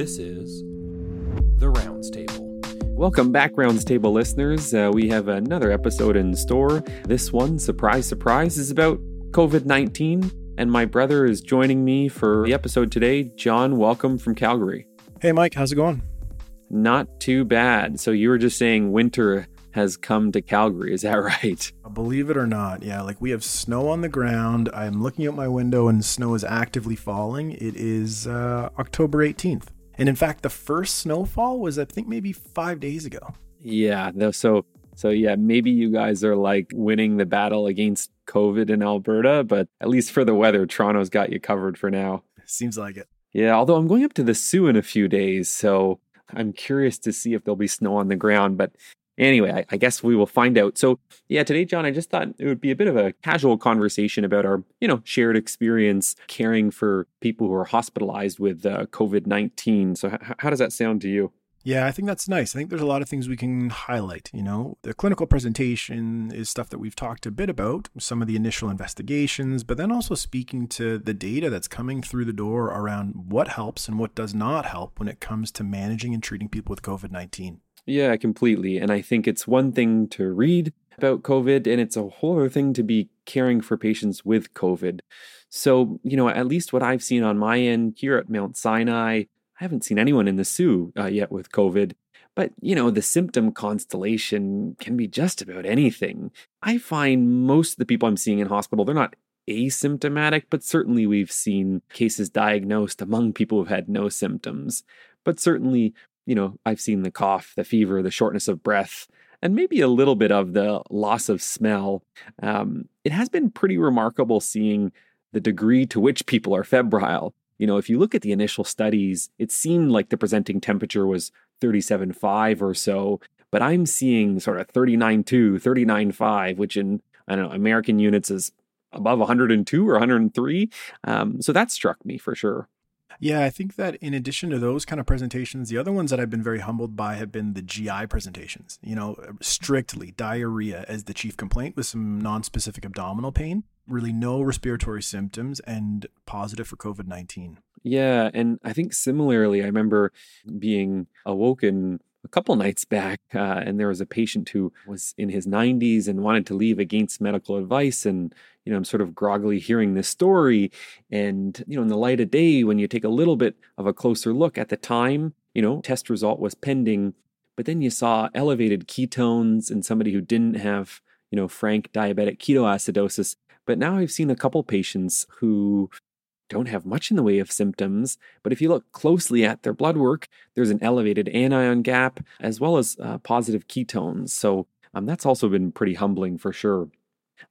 This is The Rounds Table. Welcome back, Rounds Table listeners. Uh, we have another episode in store. This one, surprise, surprise, is about COVID 19. And my brother is joining me for the episode today. John, welcome from Calgary. Hey, Mike, how's it going? Not too bad. So you were just saying winter has come to Calgary. Is that right? Believe it or not, yeah, like we have snow on the ground. I'm looking out my window and snow is actively falling. It is uh, October 18th. And in fact, the first snowfall was, I think, maybe five days ago. Yeah. So, so yeah, maybe you guys are like winning the battle against COVID in Alberta, but at least for the weather, Toronto's got you covered for now. Seems like it. Yeah. Although I'm going up to the Soo in a few days. So I'm curious to see if there'll be snow on the ground. But Anyway, I, I, guess we will find out. So, yeah, today, John, I just thought it would be a bit of a casual conversation about our, you know, shared experience caring for people who are hospitalized with uh, COVID 19. So, h- how does that sound to you? Yeah, I think that's nice. I think there's a lot of things we can highlight. You know, the clinical presentation is stuff that we've talked a bit about, some of the initial investigations, but then also speaking to the data that's coming through the door around what helps and what does not help when it comes to managing and treating people with COVID 19. Yeah, completely. And I think it's one thing to read about COVID, and it's a whole other thing to be caring for patients with COVID. So, you know, at least what I've seen on my end here at Mount Sinai, I haven't seen anyone in the Soo uh, yet with COVID. But, you know, the symptom constellation can be just about anything. I find most of the people I'm seeing in hospital, they're not asymptomatic, but certainly we've seen cases diagnosed among people who've had no symptoms. But certainly you know, I've seen the cough, the fever, the shortness of breath, and maybe a little bit of the loss of smell. Um, it has been pretty remarkable seeing the degree to which people are febrile. You know, if you look at the initial studies, it seemed like the presenting temperature was 37.5 or so, but I'm seeing sort of 39.2, 39.5, which in, I don't know, American units is above 102 or 103. Um, so that struck me for sure. Yeah, I think that in addition to those kind of presentations, the other ones that I've been very humbled by have been the GI presentations. You know, uh, strictly diarrhea as the chief complaint with some non-specific abdominal pain, really no respiratory symptoms, and positive for COVID 19. Yeah. And I think similarly, I remember being awoken a couple nights back, uh, and there was a patient who was in his 90s and wanted to leave against medical advice. And, you know, I'm sort of groggily hearing this story. And, you know, in the light of day, when you take a little bit of a closer look at the time, you know, test result was pending, but then you saw elevated ketones in somebody who didn't have, you know, frank diabetic ketoacidosis. But now I've seen a couple patients who don't have much in the way of symptoms, but if you look closely at their blood work, there's an elevated anion gap as well as uh, positive ketones. So um, that's also been pretty humbling for sure.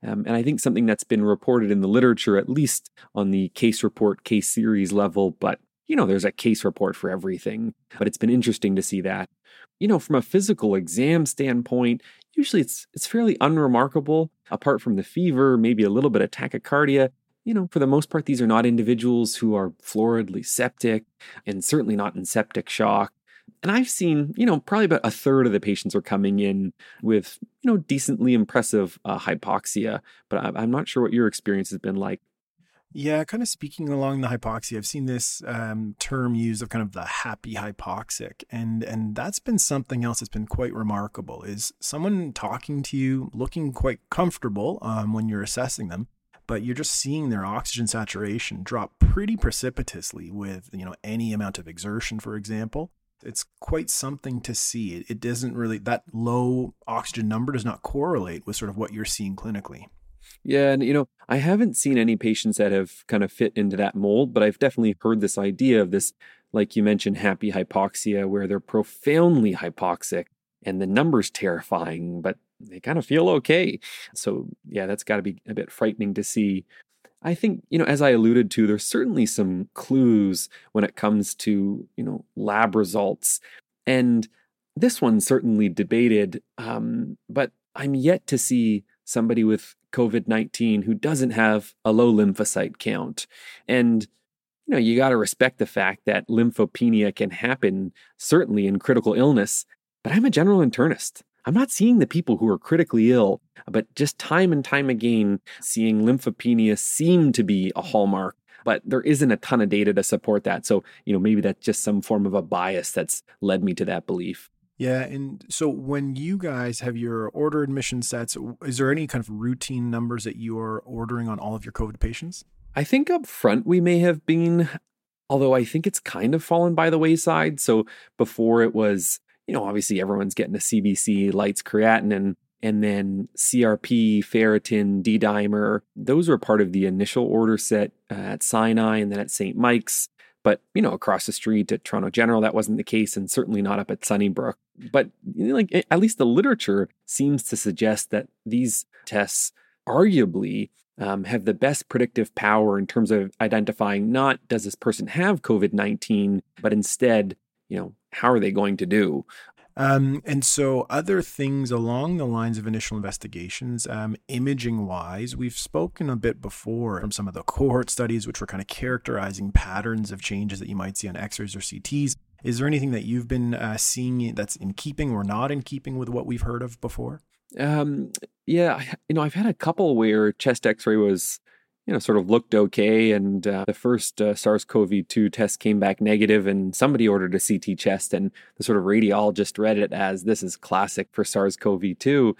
Um, and I think something that's been reported in the literature, at least on the case report, case series level, but you know, there's a case report for everything. But it's been interesting to see that. You know, from a physical exam standpoint, usually it's it's fairly unremarkable, apart from the fever, maybe a little bit of tachycardia you know, for the most part, these are not individuals who are floridly septic and certainly not in septic shock. And I've seen, you know, probably about a third of the patients are coming in with, you know, decently impressive uh, hypoxia. But I'm not sure what your experience has been like. Yeah, kind of speaking along the hypoxia, I've seen this um, term used of kind of the happy hypoxic, and and that's been something else that's been quite remarkable. Is someone talking to you, looking quite comfortable um, when you're assessing them, but you're just seeing their oxygen saturation drop pretty precipitously with you know any amount of exertion for example. It's quite something to see. It, it doesn't really that low oxygen number does not correlate with sort of what you're seeing clinically. Yeah, and you know, I haven't seen any patients that have kind of fit into that mold, but I've definitely heard this idea of this, like you mentioned, happy hypoxia, where they're profoundly hypoxic and the number's terrifying, but they kind of feel okay. So, yeah, that's got to be a bit frightening to see. I think, you know, as I alluded to, there's certainly some clues when it comes to, you know, lab results. And this one's certainly debated, um, but I'm yet to see somebody with COVID 19 who doesn't have a low lymphocyte count. And, you know, you got to respect the fact that lymphopenia can happen, certainly in critical illness, but I'm a general internist. I'm not seeing the people who are critically ill, but just time and time again, seeing lymphopenia seem to be a hallmark but there isn't a ton of data to support that. So, you know, maybe that's just some form of a bias that's led me to that belief. Yeah. And so when you guys have your order admission sets, is there any kind of routine numbers that you are ordering on all of your COVID patients? I think up front we may have been, although I think it's kind of fallen by the wayside. So before it was, you know, obviously everyone's getting a CBC, lytes, creatinine, and then CRP, ferritin, D dimer. Those were part of the initial order set uh, at Sinai and then at St. Mike's. But, you know, across the street at Toronto General, that wasn't the case, and certainly not up at Sunnybrook. But, you know, like, at least the literature seems to suggest that these tests arguably um, have the best predictive power in terms of identifying not does this person have COVID 19, but instead, you know, how are they going to do? Um, and so, other things along the lines of initial investigations, um, imaging wise, we've spoken a bit before from some of the cohort studies, which were kind of characterizing patterns of changes that you might see on X rays or CTs. Is there anything that you've been uh, seeing that's in keeping or not in keeping with what we've heard of before? Um, yeah, you know, I've had a couple where chest x ray was you know, sort of looked okay. And uh, the first uh, SARS CoV 2 test came back negative, and somebody ordered a CT chest, and the sort of radiologist read it as this is classic for SARS CoV 2.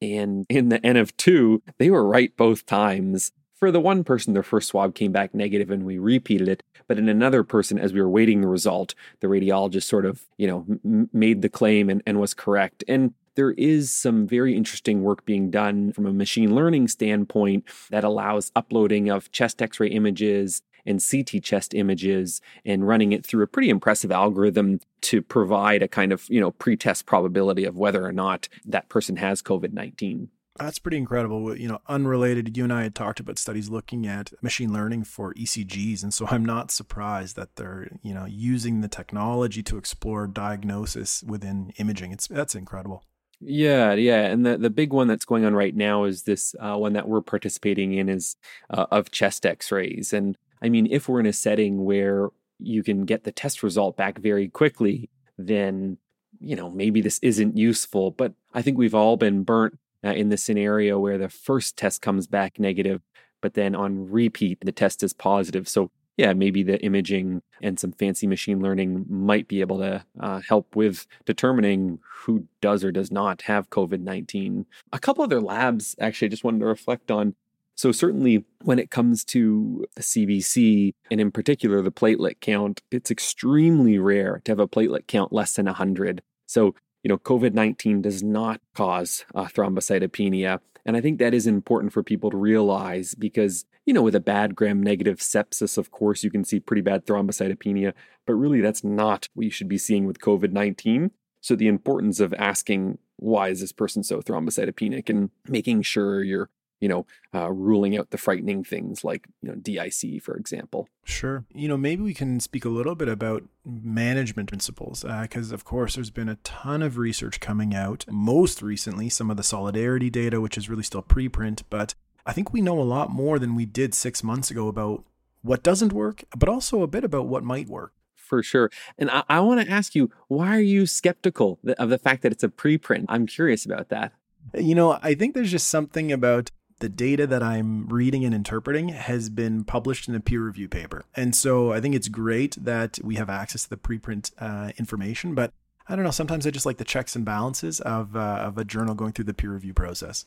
And in the N of 2, they were right both times. For the one person, their first swab came back negative and we repeated it. But in another person, as we were waiting the result, the radiologist sort of, you know, m- made the claim and, and was correct. And there is some very interesting work being done from a machine learning standpoint that allows uploading of chest x ray images and CT chest images and running it through a pretty impressive algorithm to provide a kind of, you know, pre-test probability of whether or not that person has COVID-19. That's pretty incredible. You know, unrelated, you and I had talked about studies looking at machine learning for ECGs. And so I'm not surprised that they're, you know, using the technology to explore diagnosis within imaging. It's that's incredible. Yeah, yeah, and the the big one that's going on right now is this uh, one that we're participating in is uh, of chest X-rays, and I mean, if we're in a setting where you can get the test result back very quickly, then you know maybe this isn't useful. But I think we've all been burnt uh, in the scenario where the first test comes back negative, but then on repeat the test is positive. So yeah, maybe the imaging and some fancy machine learning might be able to uh, help with determining who does or does not have COVID 19. A couple other labs, actually, I just wanted to reflect on. So, certainly when it comes to the CBC, and in particular the platelet count, it's extremely rare to have a platelet count less than 100. So, you know, COVID 19 does not cause uh, thrombocytopenia. And I think that is important for people to realize because, you know, with a bad gram negative sepsis, of course, you can see pretty bad thrombocytopenia, but really that's not what you should be seeing with COVID 19. So the importance of asking, why is this person so thrombocytopenic and making sure you're you know, uh, ruling out the frightening things like, you know, DIC, for example. Sure. You know, maybe we can speak a little bit about management principles, because uh, of course there's been a ton of research coming out. Most recently, some of the solidarity data, which is really still preprint, but I think we know a lot more than we did six months ago about what doesn't work, but also a bit about what might work for sure. And I, I want to ask you, why are you skeptical of the fact that it's a preprint? I'm curious about that. You know, I think there's just something about the data that I'm reading and interpreting has been published in a peer review paper. And so I think it's great that we have access to the preprint uh, information, but I don't know, sometimes I just like the checks and balances of, uh, of a journal going through the peer review process.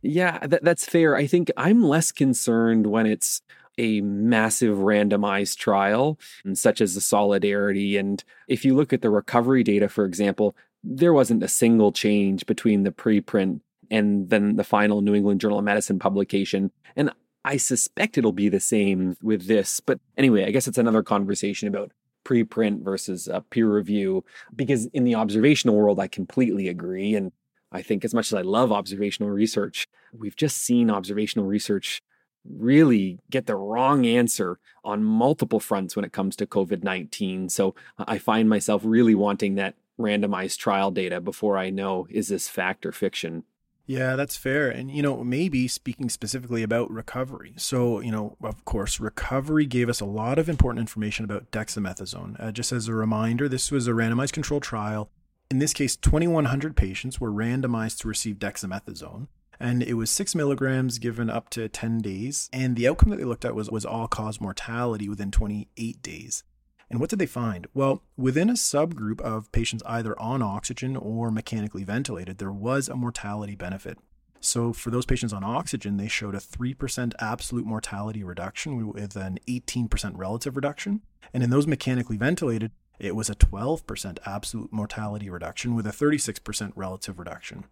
Yeah, that, that's fair. I think I'm less concerned when it's a massive randomized trial, such as the Solidarity. And if you look at the recovery data, for example, there wasn't a single change between the preprint and then the final New England Journal of Medicine publication. And I suspect it'll be the same with this. But anyway, I guess it's another conversation about preprint versus peer review, because in the observational world, I completely agree. And I think as much as I love observational research, we've just seen observational research really get the wrong answer on multiple fronts when it comes to COVID 19. So I find myself really wanting that randomized trial data before I know is this fact or fiction. Yeah, that's fair. And, you know, maybe speaking specifically about recovery. So, you know, of course, recovery gave us a lot of important information about dexamethasone. Uh, just as a reminder, this was a randomized controlled trial. In this case, 2,100 patients were randomized to receive dexamethasone. And it was six milligrams given up to 10 days. And the outcome that they looked at was, was all cause mortality within 28 days. And what did they find? Well, within a subgroup of patients either on oxygen or mechanically ventilated, there was a mortality benefit. So, for those patients on oxygen, they showed a 3% absolute mortality reduction with an 18% relative reduction. And in those mechanically ventilated, it was a 12% absolute mortality reduction with a 36% relative reduction.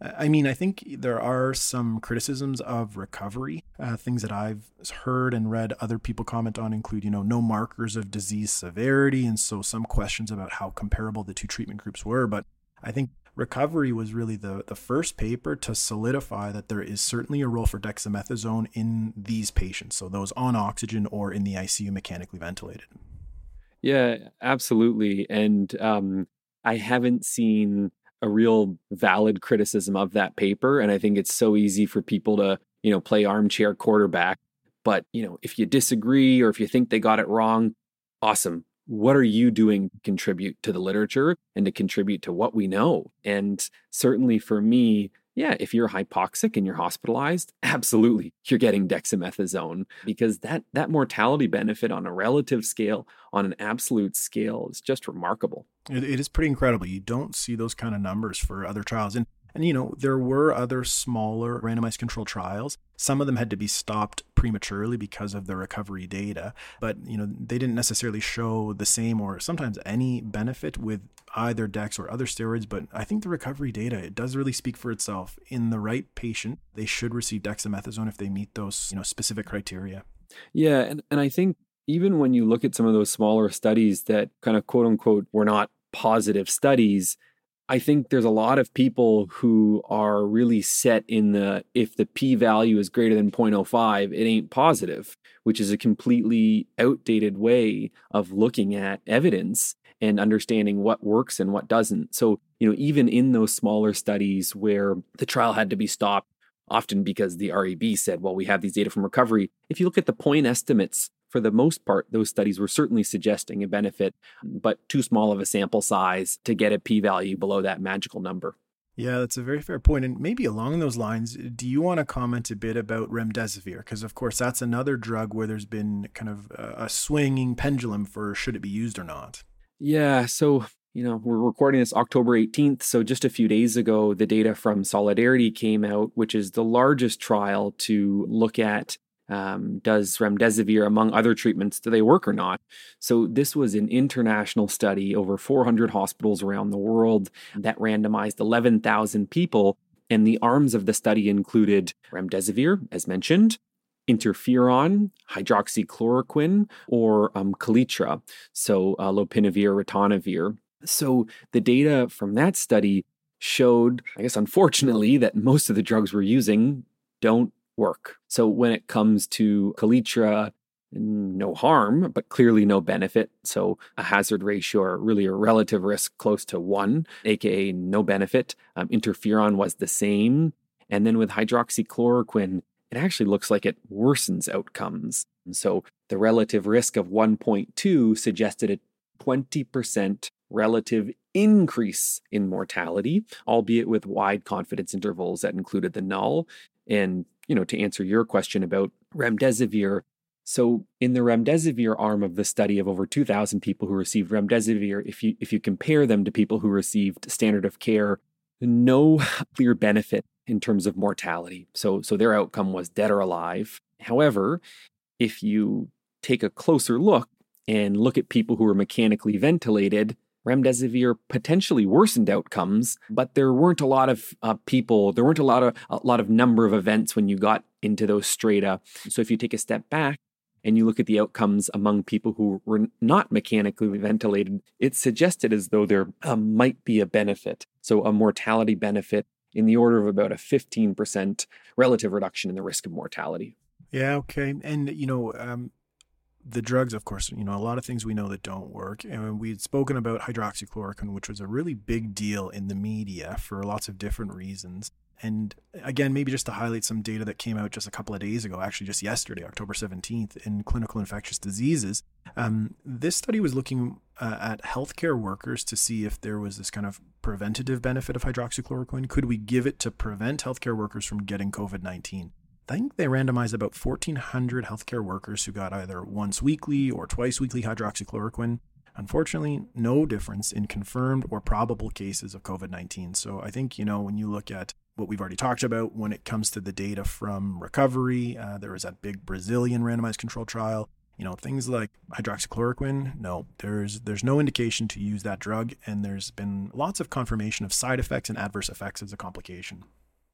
I mean, I think there are some criticisms of recovery. Uh, things that I've heard and read other people comment on include, you know, no markers of disease severity. And so some questions about how comparable the two treatment groups were. But I think recovery was really the, the first paper to solidify that there is certainly a role for dexamethasone in these patients. So those on oxygen or in the ICU mechanically ventilated. Yeah, absolutely. And um, I haven't seen a real valid criticism of that paper. And I think it's so easy for people to, you know, play armchair quarterback. But, you know, if you disagree or if you think they got it wrong, awesome. What are you doing to contribute to the literature and to contribute to what we know? And certainly for me, yeah, if you're hypoxic and you're hospitalized, absolutely, you're getting dexamethasone because that that mortality benefit on a relative scale, on an absolute scale, is just remarkable. It, it is pretty incredible. You don't see those kind of numbers for other trials, and and, you know, there were other smaller randomized control trials. Some of them had to be stopped prematurely because of the recovery data, but, you know, they didn't necessarily show the same or sometimes any benefit with either DEX or other steroids. But I think the recovery data, it does really speak for itself. In the right patient, they should receive dexamethasone if they meet those, you know, specific criteria. Yeah. And, and I think even when you look at some of those smaller studies that kind of quote unquote were not positive studies, I think there's a lot of people who are really set in the if the p value is greater than 0.05, it ain't positive, which is a completely outdated way of looking at evidence and understanding what works and what doesn't. So, you know, even in those smaller studies where the trial had to be stopped, often because the REB said, well, we have these data from recovery, if you look at the point estimates for the most part, those studies were certainly suggesting a benefit, but too small of a sample size to get a p value below that magical number. Yeah, that's a very fair point. And maybe along those lines, do you want to comment a bit about remdesivir? Because, of course, that's another drug where there's been kind of a swinging pendulum for should it be used or not. Yeah. So, you know, we're recording this October 18th. So, just a few days ago, the data from Solidarity came out, which is the largest trial to look at um, does remdesivir, among other treatments, do they work or not? So, this was an international study over 400 hospitals around the world that randomized 11,000 people. And the arms of the study included remdesivir, as mentioned, interferon, hydroxychloroquine, or um, Kaletra, so uh, lopinavir, ritonavir. So, the data from that study showed, I guess, unfortunately, that most of the drugs we're using don't work. So when it comes to Kaletra, no harm, but clearly no benefit. So a hazard ratio or really a relative risk close to one, aka no benefit. Um, interferon was the same. And then with hydroxychloroquine, it actually looks like it worsens outcomes. So the relative risk of 1.2 suggested a 20% relative increase in mortality, albeit with wide confidence intervals that included the null. And you know, to answer your question about remdesivir, so in the remdesivir arm of the study of over 2,000 people who received remdesivir, if you if you compare them to people who received standard of care, no clear benefit in terms of mortality. So so their outcome was dead or alive. However, if you take a closer look and look at people who were mechanically ventilated, remdesivir potentially worsened outcomes, but there weren't a lot of uh, people, there weren't a lot of a lot of number of events when you got into those strata. So if you take a step back and you look at the outcomes among people who were not mechanically ventilated, it suggested as though there uh, might be a benefit. So a mortality benefit in the order of about a 15% relative reduction in the risk of mortality. Yeah, okay. And, you know, um, the drugs, of course, you know, a lot of things we know that don't work. And we had spoken about hydroxychloroquine, which was a really big deal in the media for lots of different reasons. And again, maybe just to highlight some data that came out just a couple of days ago, actually just yesterday, October 17th, in clinical infectious diseases. Um, this study was looking uh, at healthcare workers to see if there was this kind of preventative benefit of hydroxychloroquine. Could we give it to prevent healthcare workers from getting COVID 19? I think they randomized about 1,400 healthcare workers who got either once weekly or twice weekly hydroxychloroquine. Unfortunately, no difference in confirmed or probable cases of COVID 19. So I think, you know, when you look at what we've already talked about when it comes to the data from recovery, uh, there was that big Brazilian randomized control trial. You know, things like hydroxychloroquine, no, there's there's no indication to use that drug, and there's been lots of confirmation of side effects and adverse effects as a complication.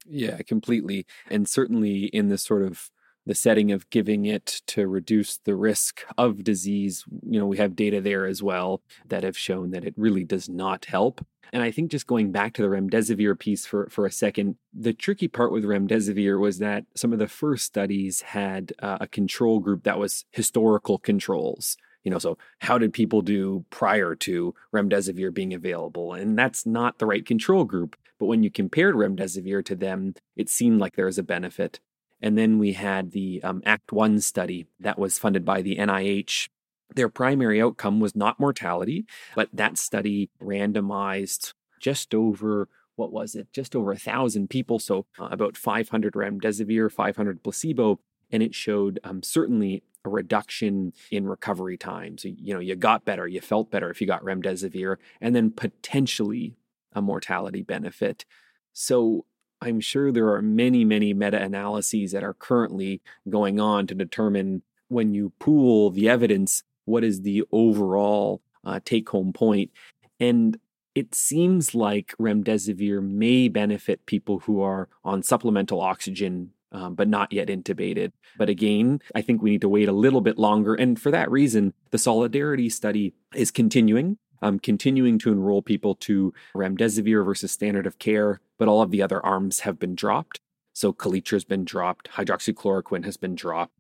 Yeah, completely. And certainly in this sort of the setting of giving it to reduce the risk of disease, you know, we have data there as well that have shown that it really does not help. And I think just going back to the remdesivir piece for, for a second, the tricky part with remdesivir was that some of the first studies had uh, a control group that was historical controls. You know, so how did people do prior to remdesivir being available? And that's not the right control group. But when you compared remdesivir to them, it seemed like there was a benefit. And then we had the um, Act One study that was funded by the NIH. Their primary outcome was not mortality, but that study randomized just over what was it? Just over a thousand people, so uh, about 500 remdesivir, 500 placebo, and it showed um, certainly a reduction in recovery time. So you know you got better, you felt better if you got remdesivir, and then potentially a mortality benefit. So I'm sure there are many, many meta analyses that are currently going on to determine when you pool the evidence, what is the overall uh, take home point. And it seems like remdesivir may benefit people who are on supplemental oxygen. Um, but not yet intubated. But again, I think we need to wait a little bit longer. And for that reason, the Solidarity study is continuing um, continuing to enroll people to remdesivir versus standard of care, but all of the other arms have been dropped. So Kaletra has been dropped, hydroxychloroquine has been dropped,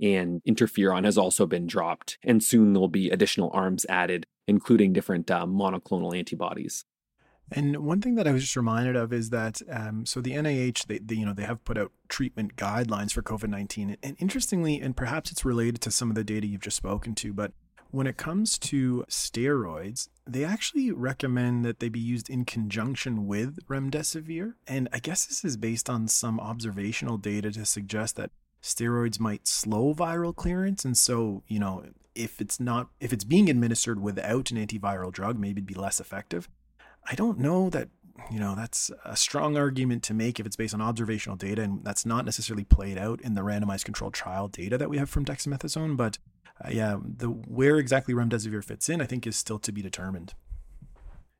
and interferon has also been dropped. And soon there'll be additional arms added, including different uh, monoclonal antibodies. And one thing that I was just reminded of is that um, so the NIH they, they, you know they have put out treatment guidelines for COVID nineteen, and interestingly, and perhaps it's related to some of the data you've just spoken to, but when it comes to steroids, they actually recommend that they be used in conjunction with remdesivir. And I guess this is based on some observational data to suggest that steroids might slow viral clearance. And so, you know, if it's not, if it's being administered without an antiviral drug, maybe it'd be less effective. I don't know that, you know, that's a strong argument to make if it's based on observational data. And that's not necessarily played out in the randomized controlled trial data that we have from dexamethasone. But uh, yeah, the where exactly remdesivir fits in, I think, is still to be determined.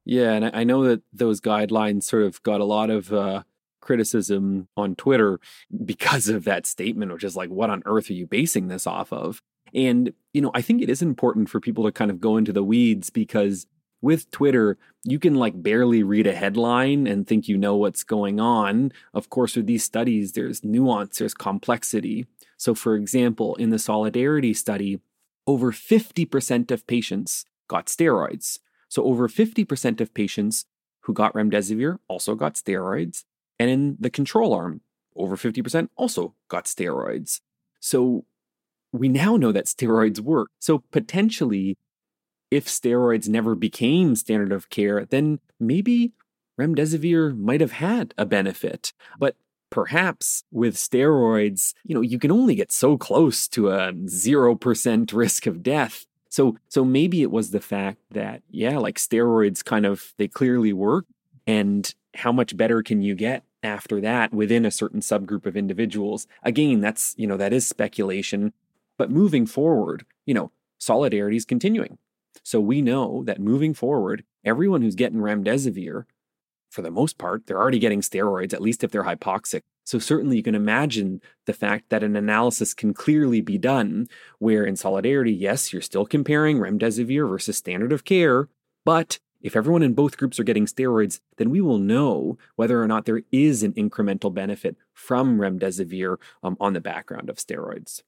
Yeah, and I know that those guidelines sort of got a lot of uh, criticism on Twitter because of that statement, which is like, what on earth are you basing this off of? And, you know, I think it is important for people to kind of go into the weeds because with Twitter, you can like barely read a headline and think you know what's going on. Of course, with these studies, there's nuance, there's complexity. So, for example, in the Solidarity study, over 50% of patients got steroids. So, over 50% of patients who got remdesivir also got steroids. And in the control arm, over 50% also got steroids. So, we now know that steroids work. So, potentially, if steroids never became standard of care, then maybe remdesivir might have had a benefit. But perhaps with steroids, you know, you can only get so close to a 0% risk of death. So so maybe it was the fact that yeah, like steroids kind of they clearly work and how much better can you get after that within a certain subgroup of individuals? Again, that's, you know, that is speculation, but moving forward, you know, solidarity is continuing. So we know that moving forward, everyone who's getting remdesivir for the most part, they're already getting steroids, at least if they're hypoxic. So, certainly, you can imagine the fact that an analysis can clearly be done where, in solidarity, yes, you're still comparing remdesivir versus standard of care, but if everyone in both groups are getting steroids, then we will know whether or not there is an incremental benefit from remdesivir um, on the background of steroids.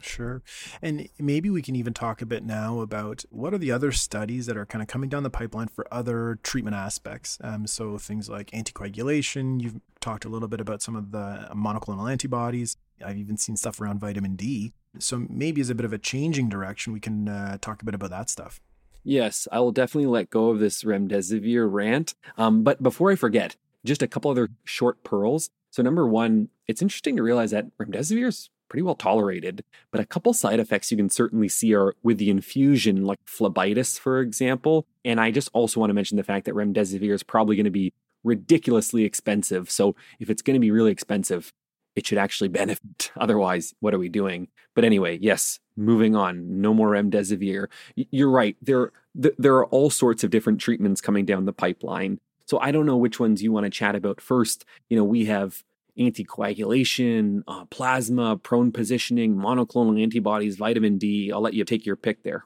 Sure. And maybe we can even talk a bit now about what are the other studies that are kind of coming down the pipeline for other treatment aspects. Um, so things like anticoagulation. You've talked a little bit about some of the monoclonal antibodies. I've even seen stuff around vitamin D. So maybe as a bit of a changing direction, we can uh, talk a bit about that stuff. Yes, I will definitely let go of this remdesivir rant. Um, but before I forget, just a couple other short pearls. So, number one, it's interesting to realize that remdesivir is pretty well tolerated, but a couple side effects you can certainly see are with the infusion, like phlebitis, for example. And I just also want to mention the fact that remdesivir is probably going to be ridiculously expensive. So, if it's going to be really expensive, it should actually benefit. Otherwise, what are we doing? But anyway, yes, moving on. No more remdesivir. You're right. There, there are all sorts of different treatments coming down the pipeline. So I don't know which ones you want to chat about first. You know, we have anticoagulation, uh, plasma, prone positioning, monoclonal antibodies, vitamin D. I'll let you take your pick there.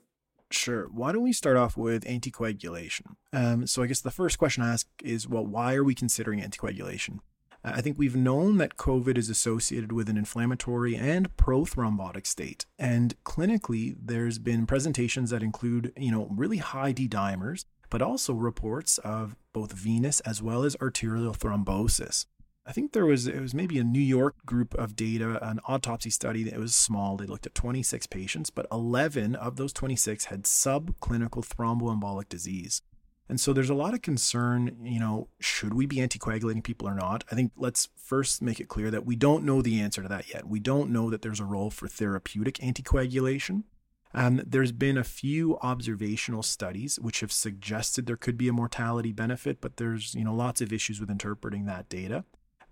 Sure. Why don't we start off with anticoagulation? Um, so I guess the first question I ask is, well, why are we considering anticoagulation? I think we've known that COVID is associated with an inflammatory and prothrombotic state. And clinically, there's been presentations that include, you know, really high D dimers, but also reports of both venous as well as arterial thrombosis. I think there was it was maybe a New York group of data, an autopsy study that was small. They looked at 26 patients, but 11 of those 26 had subclinical thromboembolic disease. And so there's a lot of concern, you know, should we be anticoagulating people or not? I think let's first make it clear that we don't know the answer to that yet. We don't know that there's a role for therapeutic anticoagulation. Um, there's been a few observational studies which have suggested there could be a mortality benefit, but there's, you know, lots of issues with interpreting that data.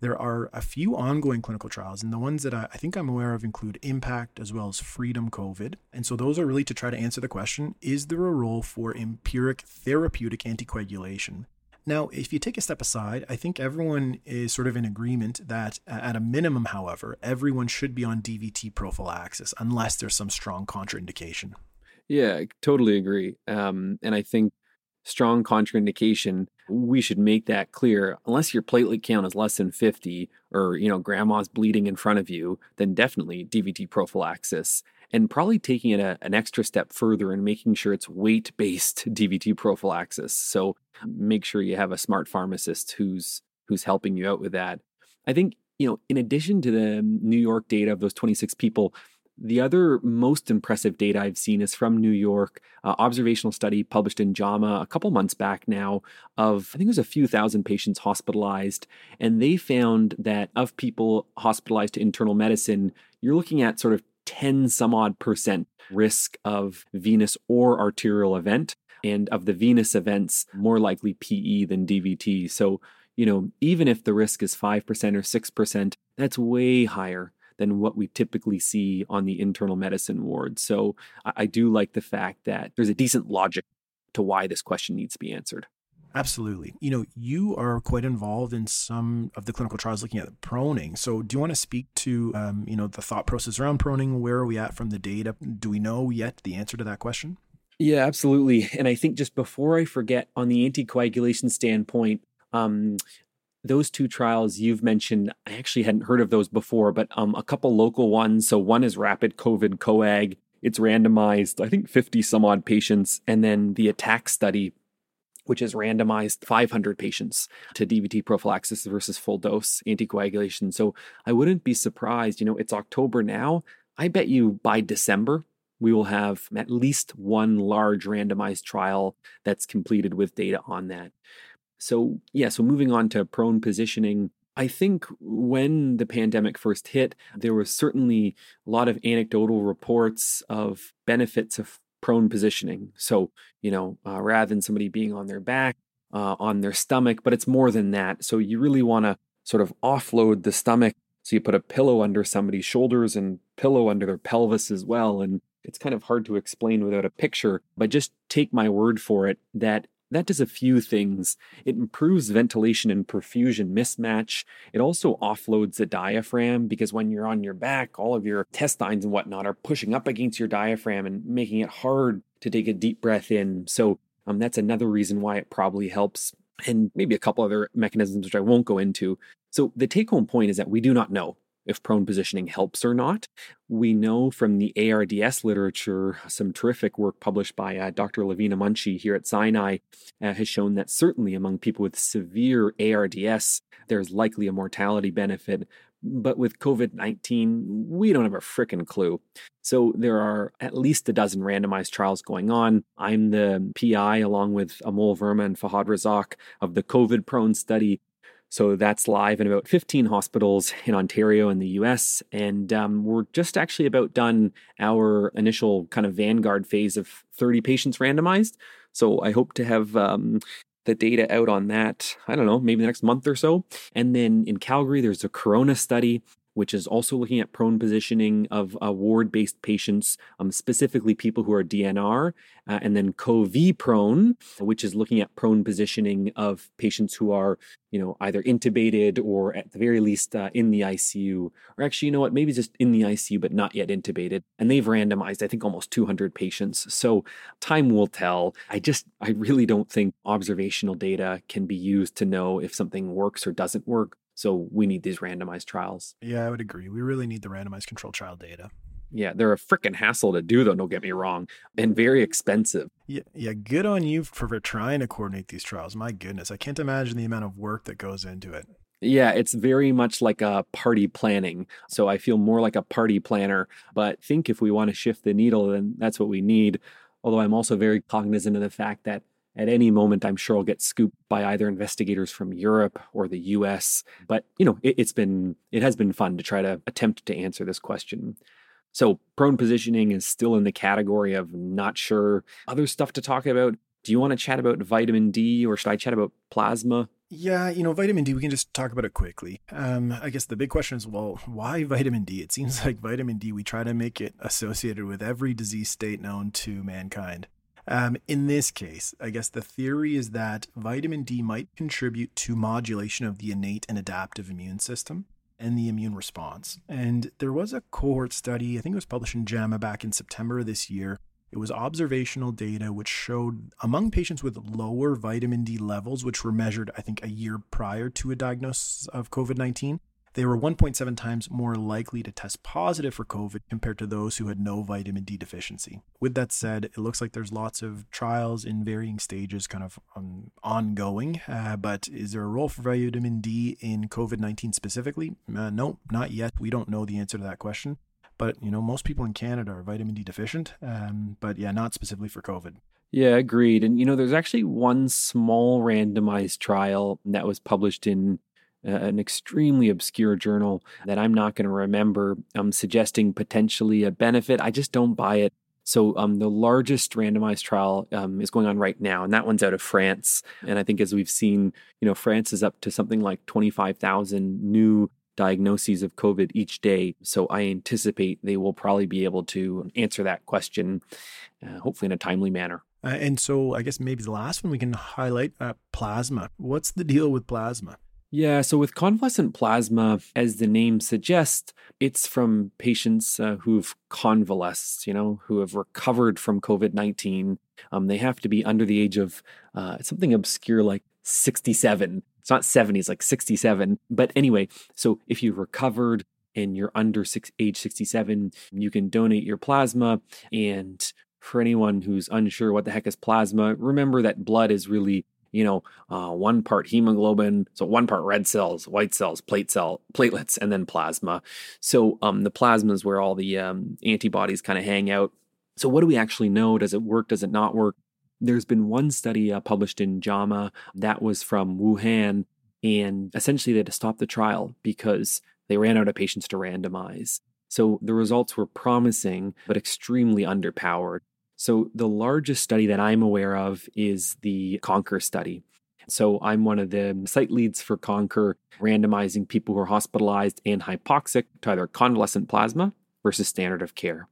There are a few ongoing clinical trials, and the ones that I, I think I'm aware of include Impact as well as Freedom COVID. And so those are really to try to answer the question is there a role for empiric therapeutic anticoagulation? Now, if you take a step aside, I think everyone is sort of in agreement that, at a minimum, however, everyone should be on DVT prophylaxis unless there's some strong contraindication. Yeah, I totally agree. Um, and I think strong contraindication, we should make that clear. Unless your platelet count is less than 50 or, you know, grandma's bleeding in front of you, then definitely DVT prophylaxis. And probably taking it a, an extra step further and making sure it's weight based DVT prophylaxis. So make sure you have a smart pharmacist who's who's helping you out with that. I think, you know, in addition to the New York data of those 26 people, the other most impressive data I've seen is from New York, uh, observational study published in JAMA a couple months back now of, I think it was a few thousand patients hospitalized. And they found that of people hospitalized to internal medicine, you're looking at sort of 10 some odd percent risk of venous or arterial event. And of the venous events, more likely PE than DVT. So, you know, even if the risk is 5% or 6%, that's way higher than what we typically see on the internal medicine ward. So I, I do like the fact that there's a decent logic to why this question needs to be answered. Absolutely. You know, you are quite involved in some of the clinical trials looking at proning. So, do you want to speak to, um, you know, the thought process around proning? Where are we at from the data? Do we know yet the answer to that question? Yeah, absolutely. And I think just before I forget, on the anticoagulation standpoint, um, those two trials you've mentioned, I actually hadn't heard of those before, but um, a couple local ones. So one is Rapid COVID Coag. It's randomized, I think, 50 some odd patients. And then the ATTACC study, which is randomized 500 patients to DVT prophylaxis versus full dose anticoagulation. So I wouldn't be surprised, you know, it's October now. I bet you by December, we will have at least one large randomized trial that's completed with data on that. So, yeah, so moving on to prone positioning, I think when the pandemic first hit, there was certainly a lot of anecdotal reports of benefits of prone positioning. So, you know, uh, rather than somebody being on their back, uh, on their stomach, but it's more than that. So, you really want to sort of offload the stomach. So, you put a pillow under somebody's shoulders and pillow under their pelvis as well. And it's kind of hard to explain without a picture, but just take my word for it that that does a few things. It improves ventilation and perfusion mismatch. It also offloads the diaphragm because when you're on your back, all of your intestines and whatnot are pushing up against your diaphragm and making it hard to take a deep breath in. So um, that's another reason why it probably helps. And maybe a couple other mechanisms which I won't go into. So the take home point is that we do not know if prone positioning helps or not. We know from the ARDS literature, some terrific work published by uh, Dr. Laveena Munshi here at Sinai uh, has shown that certainly among people with severe ARDS, there's likely a mortality benefit. But with COVID 19, we don't have a frickin' clue. So there are at least a dozen randomized trials going on. I'm the PI, along with Amol Verma and Fahad Razak, of the COVID prone study. So that's live in about 15 hospitals in Ontario and the US. And um, we're just actually about done our initial kind of vanguard phase of 30 patients randomized. So I hope to have um, the data out on that, I don't know, maybe the next month or so. And then in Calgary, there's a Corona study which is also looking at prone positioning of uh, ward based patients, um, specifically people who are DNR, uh, and then CoV prone, which is looking at prone positioning of patients who are, you know, either intubated or at the very least uh, in the ICU, or actually, you know what, maybe just in the ICU but not yet intubated. And they've randomized, I think, almost 200 patients. So time will tell. I just, I really don't think observational data can be used to know if something works or doesn't work. So we need these randomized trials. Yeah, I would agree. We really need the randomized control trial data. Yeah, they're a freaking hassle to do, though. Don't get me wrong, and very expensive. Yeah, yeah. Good on you for, for trying to coordinate these trials. My goodness, I can't imagine the amount of work that goes into it. Yeah, it's very much like a party planning. So I feel more like a party planner. But think if we want to shift the needle, then that's what we need. Although I'm also very cognizant of the fact that at any moment, I'm sure I'll get scooped by either investigators from Europe or the US. But, you know, it, it's been, it has been fun to try to attempt to answer this question. So, prone positioning is still in the category of not sure. Other stuff to talk about. Do you want to chat about vitamin D or should I chat about plasma? Yeah, you know, vitamin D, we can just talk about it quickly. Um, I guess the big question is, well, why vitamin D? It seems like vitamin D, we try to make it associated with every disease state known to mankind. Um, in this case, I guess the theory is that vitamin D might contribute to modulation of the innate and adaptive immune system and the immune response. And there was a cohort study, I think it was published in JAMA back in September of this year. It was observational data which showed among patients with lower vitamin D levels, which were measured, I think, a year prior to a diagnosis of COVID 19, they were 1.7 times more likely to test positive for COVID compared to those who had no vitamin D deficiency. With that said, it looks like there's lots of trials in varying stages kind of um, ongoing. Uh, but is there a role for vitamin D in COVID 19 specifically? Uh, no, not yet. We don't know the answer to that question. But, you know, most people in Canada are vitamin D deficient. Um, but yeah, not specifically for COVID. Yeah, agreed. And, you know, there's actually one small randomized trial that was published in an extremely obscure journal that I'm not going to remember, um, suggesting potentially a benefit. I just don't buy it. So um, the largest randomized trial um, is going on right now, and that one's out of France. And I think as we've seen, you know, France is up to something like 25,000 new diagnoses of COVID each day. So I anticipate they will probably be able to answer that question, uh, hopefully in a timely manner. Uh, and so I guess maybe the last one we can highlight uh, plasma. What's the deal with plasma? Yeah, so with convalescent plasma, as the name suggests, it's from patients uh, who've convalesced, you know, who have recovered from COVID 19. Um, they have to be under the age of uh, something obscure like 67. It's not 70, it's like 67. But anyway, so if you've recovered and you're under six, age 67, you can donate your plasma. And for anyone who's unsure what the heck is plasma, remember that blood is really you know, uh, one part hemoglobin, so one part red cells, white cells, plate cell, platelets, and then plasma. So um, the plasma is where all the um, antibodies kind of hang out. So what do we actually know? Does it work? Does it not work? There's been one study uh, published in JAMA that was from Wuhan, and essentially they had to stop the trial because they ran out of patients to randomize. So the results were promising, but extremely underpowered. So, the largest study that I'm aware of is the CONCOR study. So, I'm one of the site leads for CONCOR, randomizing people who are hospitalized and hypoxic to either convalescent plasma versus standard of care.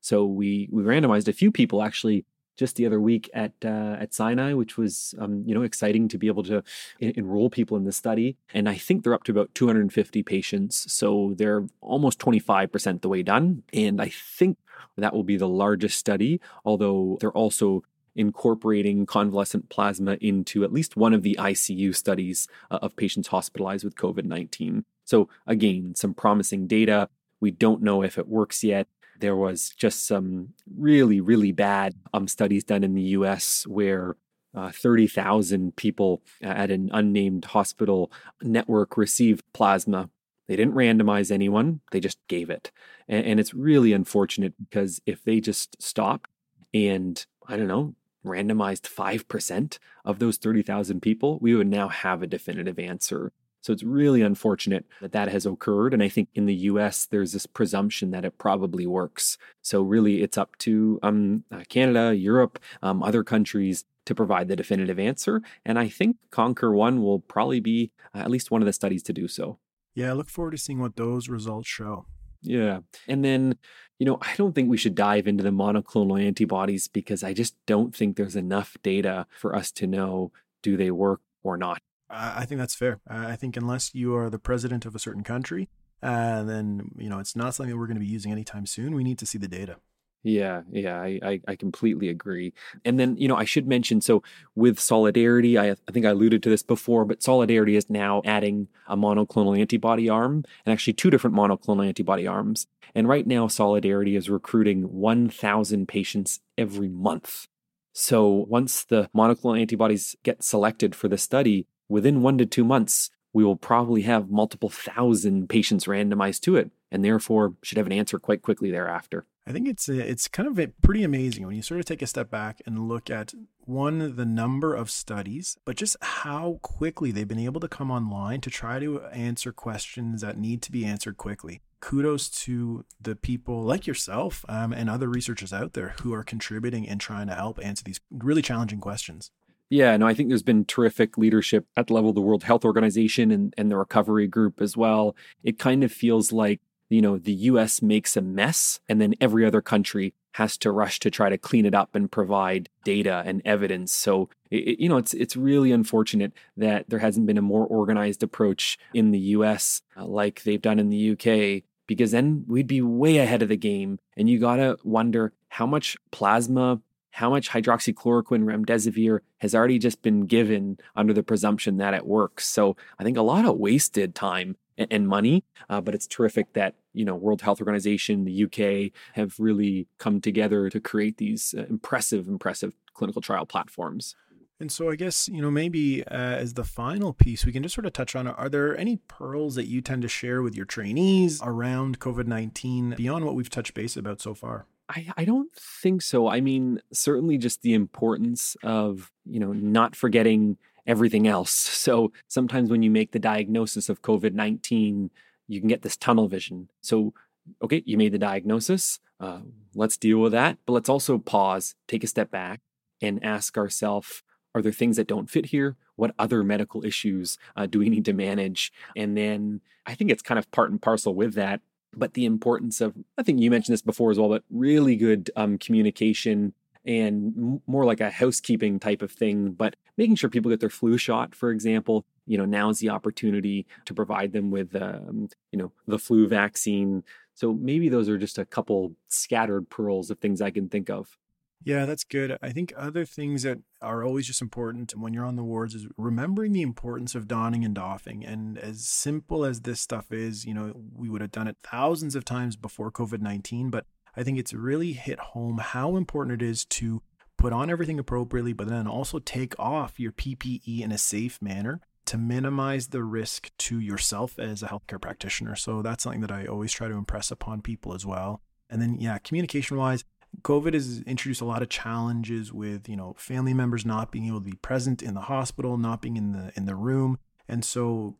So, we, we randomized a few people actually just the other week at uh, at Sinai, which was um, you know exciting to be able to en- enroll people in the study. And I think they're up to about 250 patients, so they're almost 25% the way done. And I think that will be the largest study, although they're also incorporating convalescent plasma into at least one of the ICU studies uh, of patients hospitalized with COVID 19. So, again, some promising data. We don't know if it works yet. There was just some really, really bad um, studies done in the US where uh, 30,000 people at an unnamed hospital network received plasma They didn't randomize anyone, they just gave it. And, and it's really unfortunate because if they just stopped and, I don't know, randomized 5% of those 30,000 people, we would now have a definitive answer. So it's really unfortunate that that has occurred. And I think in the US, there's this presumption that it probably works. So really, it's up to um, uh, Canada, Europe, um, other countries to provide the definitive answer. And I think CONCOR One will probably be uh, at least one of the studies to do so. Yeah, I look forward to seeing what those results show. Yeah. And then, you know, I don't think we should dive into the monoclonal antibodies because I just don't think there's enough data for us to know do they work or not. I think that's fair. I think unless you are the president of a certain country, uh, then you know it's not something that we're going to be using anytime soon. We need to see the data. Yeah, yeah, I, I, I, completely agree. And then, you know, I should mention so with Solidarity, I, I think I alluded to this before, but Solidarity is now adding a monoclonal antibody arm and actually two different monoclonal antibody arms. And right now, Solidarity is recruiting 1,000 patients every month. So once the monoclonal antibodies get selected for the study, within one to two months, we will probably have multiple thousand patients randomized to it and therefore should have an answer quite quickly thereafter. I think it's it's kind of pretty amazing when you sort of take a step back and look at one the number of studies, but just how quickly they've been able to come online to try to answer questions that need to be answered quickly. Kudos to the people like yourself um, and other researchers out there who are contributing and trying to help answer these really challenging questions. Yeah, no, I think there's been terrific leadership at the level of the World Health Organization and, and the recovery group as well. It kind of feels like you know, the US makes a mess and then every other country has to rush to try to clean it up and provide data and evidence. So, it, you know, it's it's really unfortunate that there hasn't been a more organized approach in the US uh, like they've done in the UK because then we'd be way ahead of the game and you got to wonder how much plasma how much hydroxychloroquine remdesivir has already just been given under the presumption that it works. So I think a lot of wasted time and money. Uh, but it's terrific that you know World Health Organization, the UK have really come together to create these uh, impressive, impressive clinical trial platforms. And so I guess, you know, maybe uh, as the final piece, we can just sort of touch on are there any pearls that you tend to share with your trainees around COVID 19 beyond what we've touched base about so far? I, I don't think so. I mean, certainly just the importance of, you know, not forgetting everything else. So sometimes when you make the diagnosis of COVID 19, you can get this tunnel vision. So, okay, you made the diagnosis. Uh, let's deal with that. But let's also pause, take a step back, and ask ourselves are there things that don't fit here? What other medical issues uh, do we need to manage? And then I think it's kind of part and parcel with that. But the importance of, I think you mentioned this before as well, but really good um, communication and more like a housekeeping type of thing, but making sure people get their flu shot, for example. You know, now is the opportunity to provide them with, um, you know, the flu vaccine. So maybe those are just a couple scattered pearls of things I can think of. Yeah, that's good. I think other things that are always just important when you're on the wards is remembering the importance of donning and doffing. And as simple as this stuff is, you know, we would have done it thousands of times before COVID 19, but I think it's really hit home how important it is to put on everything appropriately, but then also take off your PPE in a safe manner to minimize the risk to yourself as a healthcare practitioner. So that's something that I always try to impress upon people as well. And then, yeah, communication wise, COVID has introduced a lot of challenges with, you know, family members not being able to be present in the hospital, not being in the in the room. And so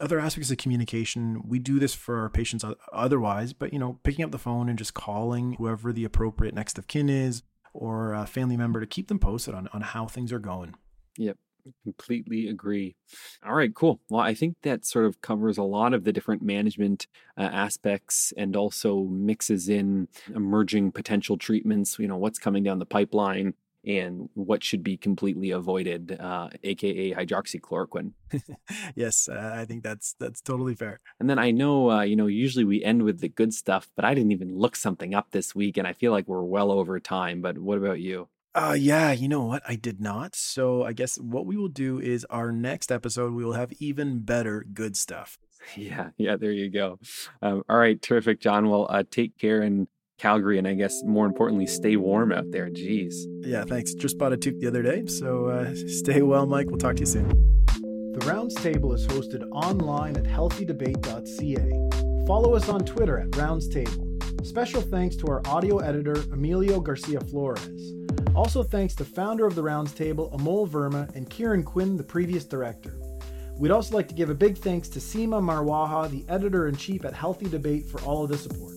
other aspects of communication we do this for our patients otherwise but you know picking up the phone and just calling whoever the appropriate next of kin is or a family member to keep them posted on, on how things are going. Yep. Completely agree. All right cool. Well i think that sort of covers a lot of the different management uh, aspects and also mixes in emerging potential treatments you know what's coming down the pipeline and what should be completely avoided, uh, aka hydroxychloroquine. yes, uh, I think that's that's totally fair. And then I know, uh, you know, usually we end with the good stuff, but I didn't even look something up this week, and I feel like we're well over time. But what about you? Uh, yeah, you know what? I did not. So I guess what we will do is our next episode, we will have even better good stuff. Yeah, yeah, there you go. Um, all right, terrific, John. Well, uh, take care and Calgary, and I guess more importantly, stay warm out there. Jeez. Yeah, thanks. Just bought a toque the other day. So uh, stay well, Mike. We'll talk to you soon. The Rounds Table is hosted online at healthydebate.ca. Follow us on Twitter at Rounds Table. Special thanks to our audio editor, Emilio Garcia Flores. Also thanks to founder of the Rounds Table, Amol Verma, and Kieran Quinn, the previous director. We'd also like to give a big thanks to Seema Marwaha, the editor in chief at Healthy Debate, for all of the support.